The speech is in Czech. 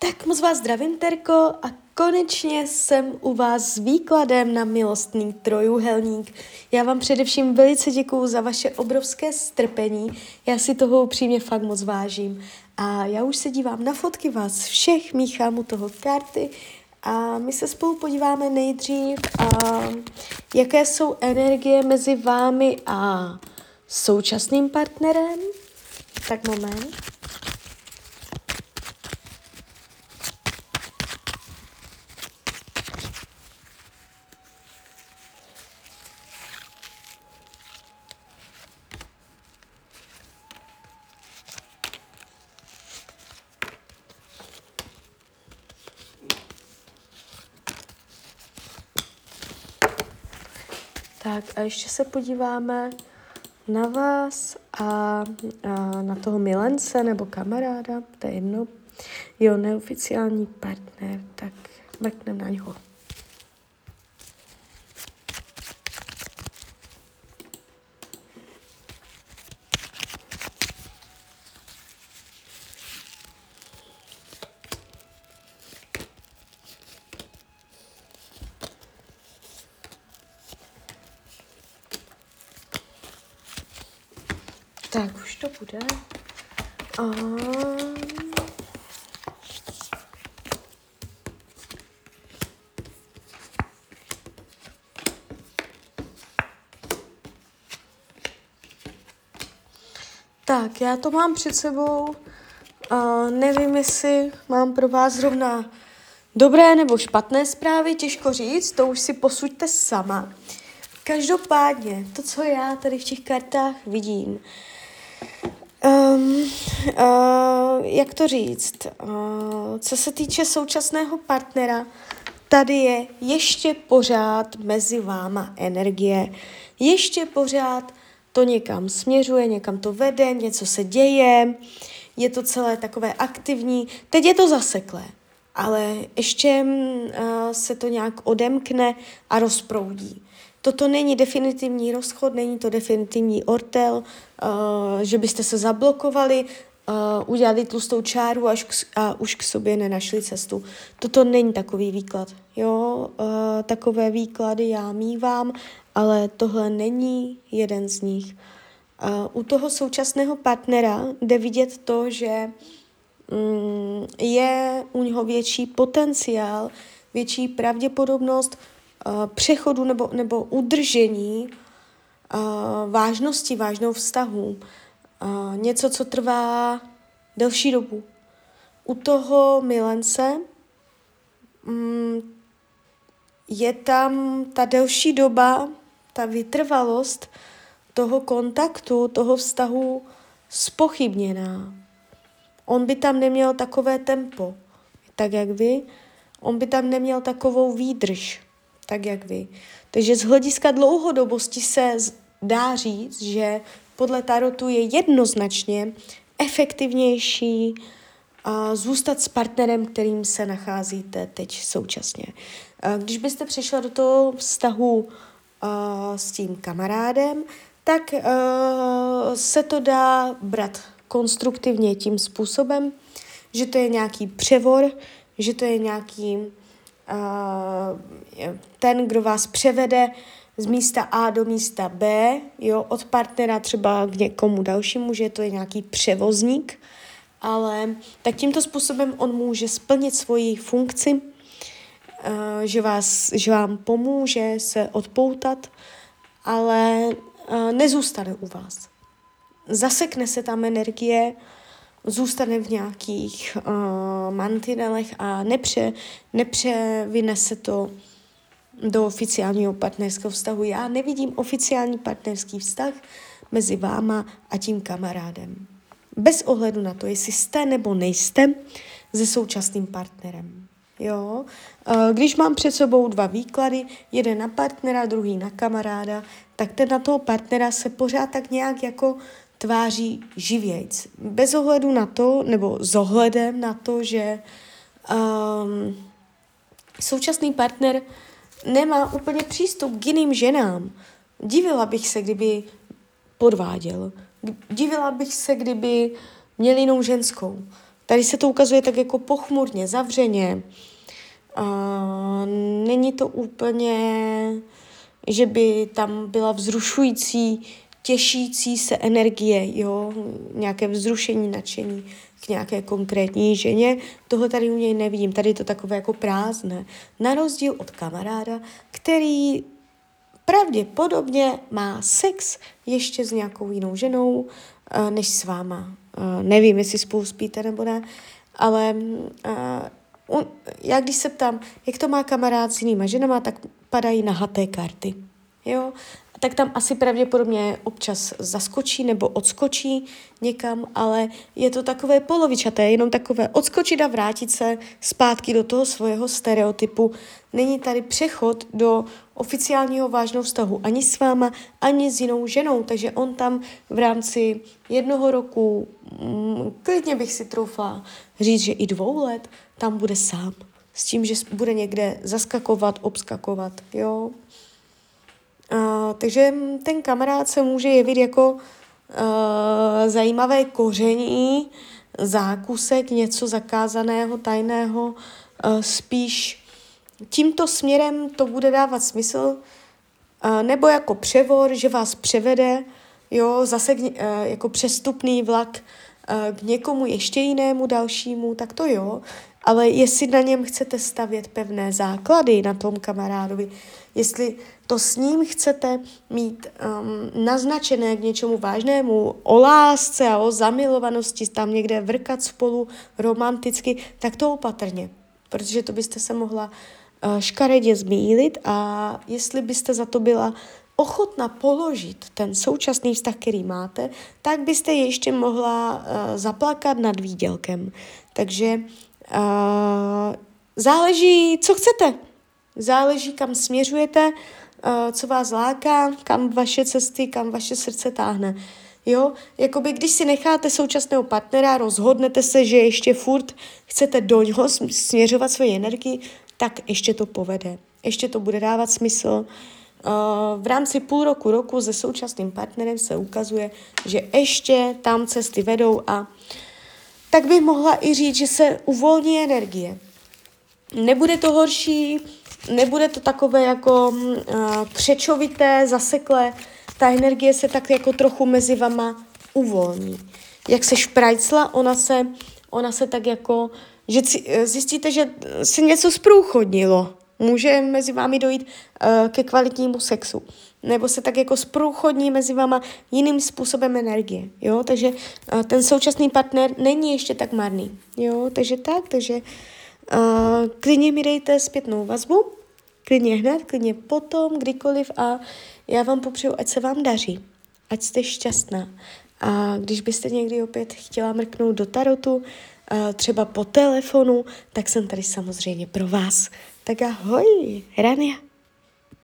Tak moc vás zdravím, Terko, a konečně jsem u vás s výkladem na milostný trojuhelník. Já vám především velice děkuju za vaše obrovské strpení, já si toho upřímně fakt moc vážím. A já už se dívám na fotky vás všech, míchám u toho karty a my se spolu podíváme nejdřív, a jaké jsou energie mezi vámi a současným partnerem. Tak moment. Tak a ještě se podíváme na vás a, a na toho milence nebo kamaráda, to je jedno. Jo, neoficiální partner, tak mrkneme na něho. Tak, už to bude. A... Tak, já to mám před sebou. Uh, nevím, jestli mám pro vás zrovna dobré nebo špatné zprávy, těžko říct, to už si posuďte sama. Každopádně, to, co já tady v těch kartách vidím, Um, uh, jak to říct? Uh, co se týče současného partnera, tady je ještě pořád mezi váma energie. Ještě pořád to někam směřuje, někam to vede, něco se děje, je to celé takové aktivní. Teď je to zaseklé, ale ještě uh, se to nějak odemkne a rozproudí. Toto není definitivní rozchod, není to definitivní ortel, uh, že byste se zablokovali, uh, udělali tlustou čáru až k, a už k sobě nenašli cestu. Toto není takový výklad. Jo, uh, takové výklady já mývám, ale tohle není jeden z nich. Uh, u toho současného partnera jde vidět to, že um, je u něho větší potenciál, větší pravděpodobnost přechodu nebo, nebo udržení uh, vážnosti, vážnou vztahu. Uh, něco, co trvá delší dobu. U toho milence um, je tam ta delší doba, ta vytrvalost toho kontaktu, toho vztahu spochybněná. On by tam neměl takové tempo, tak jak vy, on by tam neměl takovou výdrž tak jak vy. Takže z hlediska dlouhodobosti se dá říct, že podle Tarotu je jednoznačně efektivnější a zůstat s partnerem, kterým se nacházíte teď současně. Když byste přišla do toho vztahu s tím kamarádem, tak se to dá brát konstruktivně tím způsobem, že to je nějaký převor, že to je nějaký ten, kdo vás převede z místa A do místa B, jo, od partnera třeba k někomu dalšímu, že to je nějaký převozník, ale tak tímto způsobem on může splnit svoji funkci, že, vás, že vám pomůže se odpoutat, ale nezůstane u vás. Zasekne se tam energie, zůstane v nějakých uh, mantinelech a nepře, nepřevine se to do oficiálního partnerského vztahu. Já nevidím oficiální partnerský vztah mezi váma a tím kamarádem. Bez ohledu na to, jestli jste nebo nejste se současným partnerem. Jo? Když mám před sebou dva výklady, jeden na partnera, druhý na kamaráda, tak ten na toho partnera se pořád tak nějak jako tváří živějc. Bez ohledu na to, nebo s ohledem na to, že um, současný partner nemá úplně přístup k jiným ženám. Divila bych se, kdyby podváděl. Divila bych se, kdyby měl jinou ženskou. Tady se to ukazuje tak jako pochmurně, zavřeně. Uh, není to úplně, že by tam byla vzrušující, těšící se energie, jo, nějaké vzrušení, nadšení k nějaké konkrétní ženě. Tohle tady u něj nevidím, tady je to takové jako prázdné. Na rozdíl od kamaráda, který pravděpodobně má sex ještě s nějakou jinou ženou, uh, než s váma. Uh, nevím, jestli spolu spíte nebo ne, ale uh, já když se ptám, jak to má kamarád s jinýma ženama, tak padají nahaté karty. Jo? Tak tam asi pravděpodobně občas zaskočí nebo odskočí někam, ale je to takové polovičaté, jenom takové odskočit a vrátit se zpátky do toho svého stereotypu. Není tady přechod do oficiálního vážného vztahu ani s váma, ani s jinou ženou, takže on tam v rámci jednoho roku, mm, klidně bych si troufla říct, že i dvou let, tam bude sám. S tím, že bude někde zaskakovat, obskakovat, jo. Takže ten kamarád se může jevit jako uh, zajímavé koření, zákusek, něco zakázaného, tajného, uh, spíš tímto směrem to bude dávat smysl, nebo jako převor, že vás převede, jo, zase uh, jako přestupný vlak k někomu ještě jinému dalšímu, tak to jo, ale jestli na něm chcete stavět pevné základy, na tom kamarádovi, jestli to s ním chcete mít um, naznačené k něčemu vážnému, o lásce a o zamilovanosti, tam někde vrkat spolu romanticky, tak to opatrně, protože to byste se mohla uh, škaredě zmílit a jestli byste za to byla ochotna položit ten současný vztah, který máte, tak byste ještě mohla uh, zaplakat nad výdělkem. Takže záleží, co chcete. Záleží, kam směřujete, co vás láká, kam vaše cesty, kam vaše srdce táhne. Jo, jakoby když si necháte současného partnera, rozhodnete se, že ještě furt chcete do něho směřovat svoji energii, tak ještě to povede. Ještě to bude dávat smysl. V rámci půl roku, roku se současným partnerem se ukazuje, že ještě tam cesty vedou a tak bych mohla i říct, že se uvolní energie. Nebude to horší, nebude to takové jako uh, křečovité, zaseklé, ta energie se tak jako trochu mezi vama uvolní. Jak se šprajcla, ona se, ona se tak jako, že zjistíte, že se něco zprůchodnilo. Může mezi vámi dojít uh, ke kvalitnímu sexu. Nebo se tak jako zprůchodní mezi váma jiným způsobem energie. Jo? Takže uh, ten současný partner není ještě tak marný. Jo? Takže tak, takže uh, klidně mi dejte zpětnou vazbu, klidně hned, klidně potom, kdykoliv a já vám popřeju, ať se vám daří, ať jste šťastná. A když byste někdy opět chtěla mrknout do tarotu, třeba po telefonu, tak jsem tady samozřejmě pro vás. 大家好，係 Rania。